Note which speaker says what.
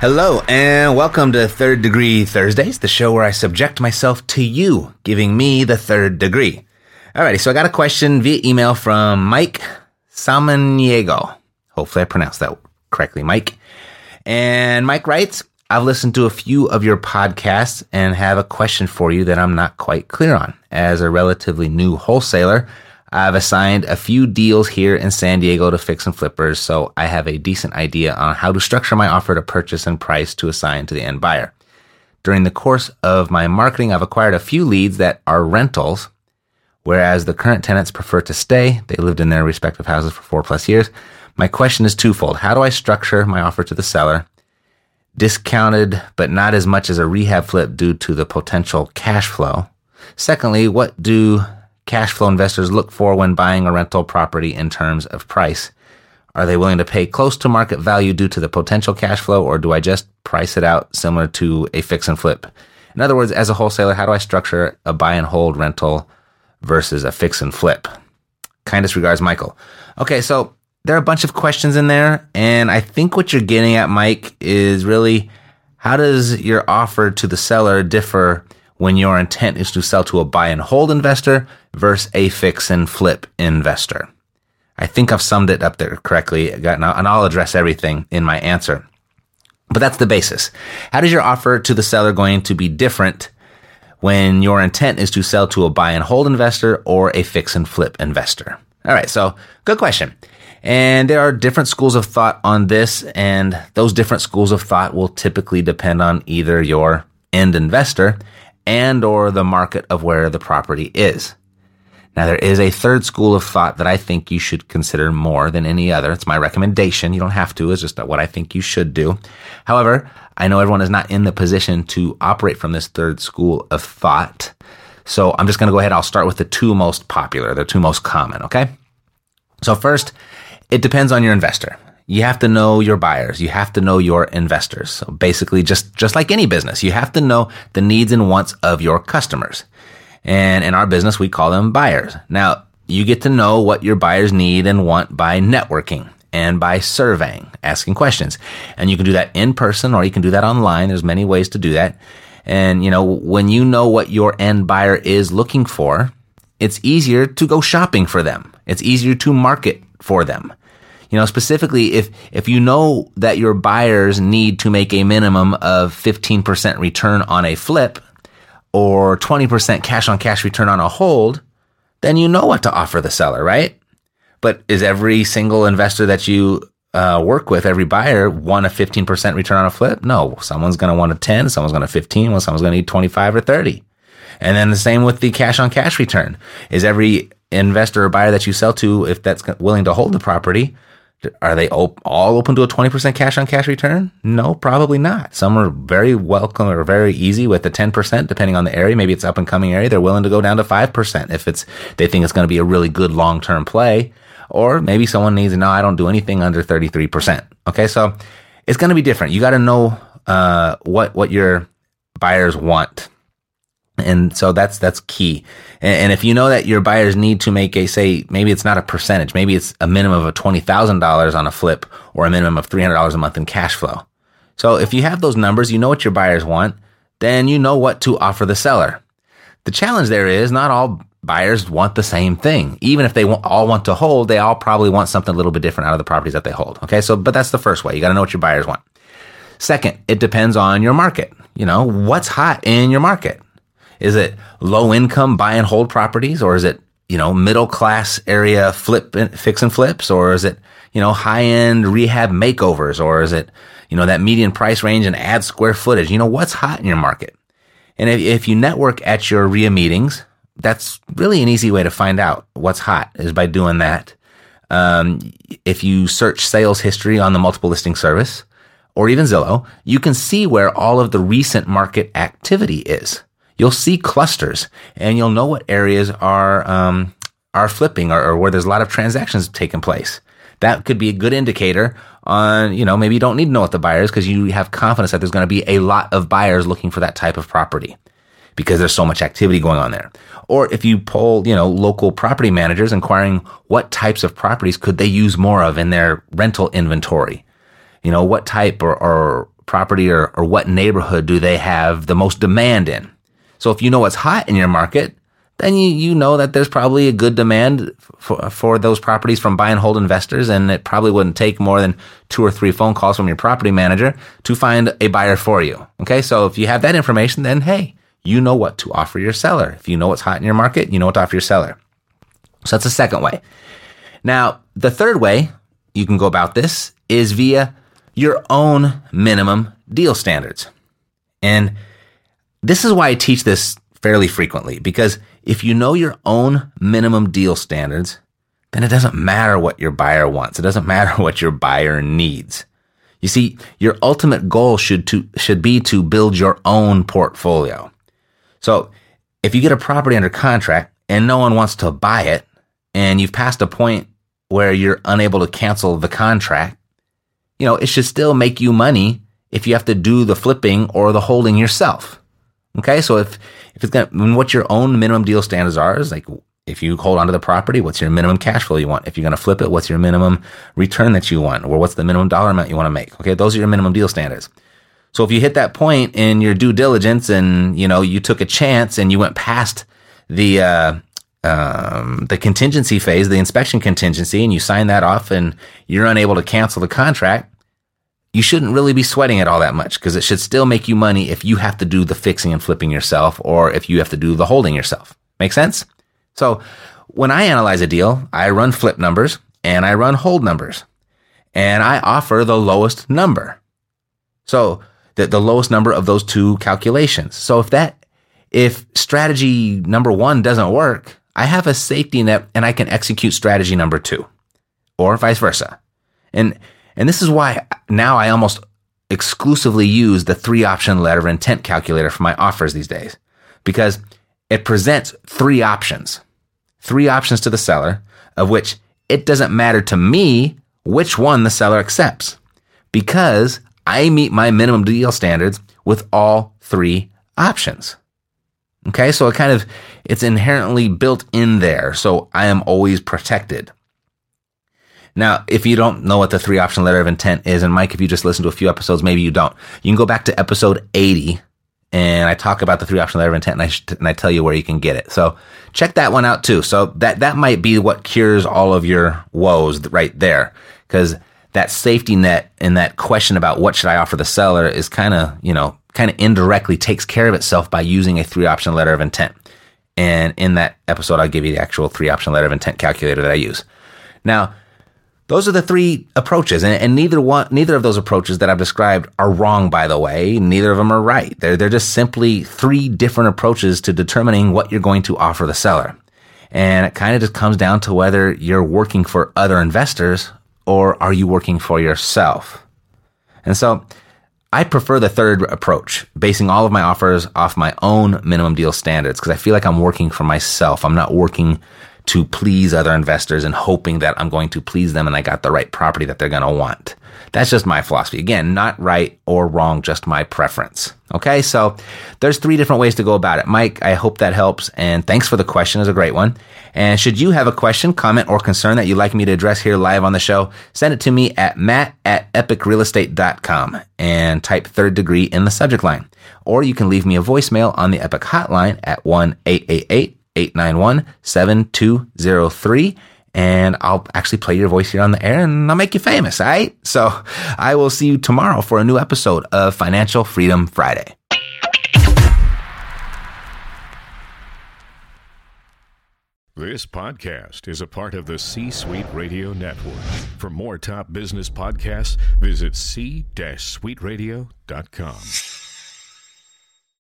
Speaker 1: Hello, and welcome to Third Degree Thursdays, the show where I subject myself to you, giving me the third degree. Alrighty, so I got a question via email from Mike Samaniego. Hopefully I pronounced that correctly, Mike. And Mike writes, I've listened to a few of your podcasts and have a question for you that I'm not quite clear on. As a relatively new wholesaler, I've assigned a few deals here in San Diego to fix and flippers, so I have a decent idea on how to structure my offer to purchase and price to assign to the end buyer. During the course of my marketing, I've acquired a few leads that are rentals, whereas the current tenants prefer to stay. They lived in their respective houses for four plus years. My question is twofold. How do I structure my offer to the seller? discounted, but not as much as a rehab flip due to the potential cash flow. Secondly, what do cash flow investors look for when buying a rental property in terms of price? Are they willing to pay close to market value due to the potential cash flow, or do I just price it out similar to a fix and flip? In other words, as a wholesaler, how do I structure a buy and hold rental versus a fix and flip? Kindest regards, Michael. Okay, so there are a bunch of questions in there. And I think what you're getting at, Mike, is really how does your offer to the seller differ when your intent is to sell to a buy and hold investor versus a fix and flip investor? I think I've summed it up there correctly, and I'll address everything in my answer. But that's the basis. How does your offer to the seller going to be different when your intent is to sell to a buy and hold investor or a fix and flip investor? All right. So good question. And there are different schools of thought on this, and those different schools of thought will typically depend on either your end investor and or the market of where the property is. Now there is a third school of thought that I think you should consider more than any other. It's my recommendation. You don't have to. It's just what I think you should do. However, I know everyone is not in the position to operate from this third school of thought. So I'm just going to go ahead. I'll start with the two most popular, the two most common. Okay. So first, it depends on your investor. You have to know your buyers. You have to know your investors. So basically, just, just like any business, you have to know the needs and wants of your customers. And in our business, we call them buyers. Now, you get to know what your buyers need and want by networking and by surveying, asking questions. And you can do that in person or you can do that online. There's many ways to do that. And, you know, when you know what your end buyer is looking for, it's easier to go shopping for them. It's easier to market for them. You know, specifically if, if you know that your buyers need to make a minimum of 15% return on a flip or 20% cash on cash return on a hold, then you know what to offer the seller, right? But is every single investor that you uh, work with, every buyer want a 15% return on a flip? No, someone's going to want a 10, someone's going to 15, well, someone's going to need 25 or 30. And then the same with the cash on cash return. Is every investor or buyer that you sell to, if that's willing to hold the property, are they op- all open to a 20% cash on cash return? No, probably not. Some are very welcome or very easy with the 10%, depending on the area. Maybe it's up and coming area. They're willing to go down to 5% if it's, they think it's going to be a really good long term play. Or maybe someone needs to know, I don't do anything under 33%. Okay. So it's going to be different. You got to know, uh, what, what your buyers want and so that's, that's key. And, and, if you know that your buyers need to make a, say, maybe it's not a percentage, maybe it's a minimum of $20,000 on a flip or a minimum of $300 a month in cash flow. So if you have those numbers, you know what your buyers want, then you know what to offer the seller. The challenge there is not all buyers want the same thing. Even if they all want to hold, they all probably want something a little bit different out of the properties that they hold. Okay. So, but that's the first way. You got to know what your buyers want. Second, it depends on your market. You know, what's hot in your market? Is it low income buy and hold properties or is it, you know, middle class area flip fix and flips or is it, you know, high end rehab makeovers or is it, you know, that median price range and add square footage? You know, what's hot in your market? And if, if you network at your REIA meetings, that's really an easy way to find out what's hot is by doing that. Um, if you search sales history on the multiple listing service or even Zillow, you can see where all of the recent market activity is you'll see clusters and you'll know what areas are, um, are flipping or, or where there's a lot of transactions taking place. That could be a good indicator on, you know, maybe you don't need to know what the buyer is because you have confidence that there's going to be a lot of buyers looking for that type of property because there's so much activity going on there. Or if you poll, you know, local property managers inquiring what types of properties could they use more of in their rental inventory? You know, what type or, or property or, or what neighborhood do they have the most demand in. So if you know what's hot in your market, then you, you know that there's probably a good demand for, for those properties from buy and hold investors. And it probably wouldn't take more than two or three phone calls from your property manager to find a buyer for you. Okay. So if you have that information, then hey, you know what to offer your seller. If you know what's hot in your market, you know what to offer your seller. So that's the second way. Now, the third way you can go about this is via your own minimum deal standards. And this is why I teach this fairly frequently because if you know your own minimum deal standards, then it doesn't matter what your buyer wants. It doesn't matter what your buyer needs. You see, your ultimate goal should to, should be to build your own portfolio. So if you get a property under contract and no one wants to buy it and you've passed a point where you're unable to cancel the contract, you know, it should still make you money if you have to do the flipping or the holding yourself. Okay. So if, if it's to, what your own minimum deal standards are is like, if you hold onto the property, what's your minimum cash flow you want? If you're going to flip it, what's your minimum return that you want? Or what's the minimum dollar amount you want to make? Okay. Those are your minimum deal standards. So if you hit that point in your due diligence and, you know, you took a chance and you went past the, uh, um, the contingency phase, the inspection contingency, and you sign that off and you're unable to cancel the contract, you shouldn't really be sweating it all that much because it should still make you money if you have to do the fixing and flipping yourself or if you have to do the holding yourself. Make sense? So when I analyze a deal, I run flip numbers and I run hold numbers and I offer the lowest number. So the, the lowest number of those two calculations. So if that, if strategy number one doesn't work, I have a safety net and I can execute strategy number two or vice versa. And, and this is why now I almost exclusively use the three option letter of intent calculator for my offers these days because it presents three options, three options to the seller of which it doesn't matter to me which one the seller accepts because I meet my minimum deal standards with all three options. Okay. So it kind of, it's inherently built in there. So I am always protected. Now, if you don't know what the three option letter of intent is, and Mike, if you just listen to a few episodes, maybe you don't, you can go back to episode 80 and I talk about the three option letter of intent and I, sh- and I tell you where you can get it. So check that one out too. So that, that might be what cures all of your woes right there. Cause that safety net and that question about what should I offer the seller is kind of, you know, kind of indirectly takes care of itself by using a three option letter of intent. And in that episode, I'll give you the actual three option letter of intent calculator that I use. Now, those are the three approaches, and, and, neither one, neither of those approaches that I've described are wrong. By the way, neither of them are right. They're they're just simply three different approaches to determining what you're going to offer the seller, and it kind of just comes down to whether you're working for other investors or are you working for yourself? And so I prefer the third approach, basing all of my offers off my own minimum deal standards because I feel like I'm working for myself. I'm not working to please other investors and hoping that I'm going to please them and I got the right property that they're going to want. That's just my philosophy. Again, not right or wrong, just my preference. Okay. So there's three different ways to go about it. Mike, I hope that helps. And thanks for the question. It's a great one. And should you have a question, comment, or concern that you'd like me to address here live on the show, send it to me at matt at epicrealestate.com and type third degree in the subject line. Or you can leave me a voicemail on the Epic hotline at 1 888 891 7203 and I'll actually play your voice here on the air and I'll make you famous, all right? So I will see you tomorrow for a new episode of Financial Freedom Friday.
Speaker 2: This podcast is a part of the C Suite Radio Network. For more top business podcasts, visit c-suiteradio.com.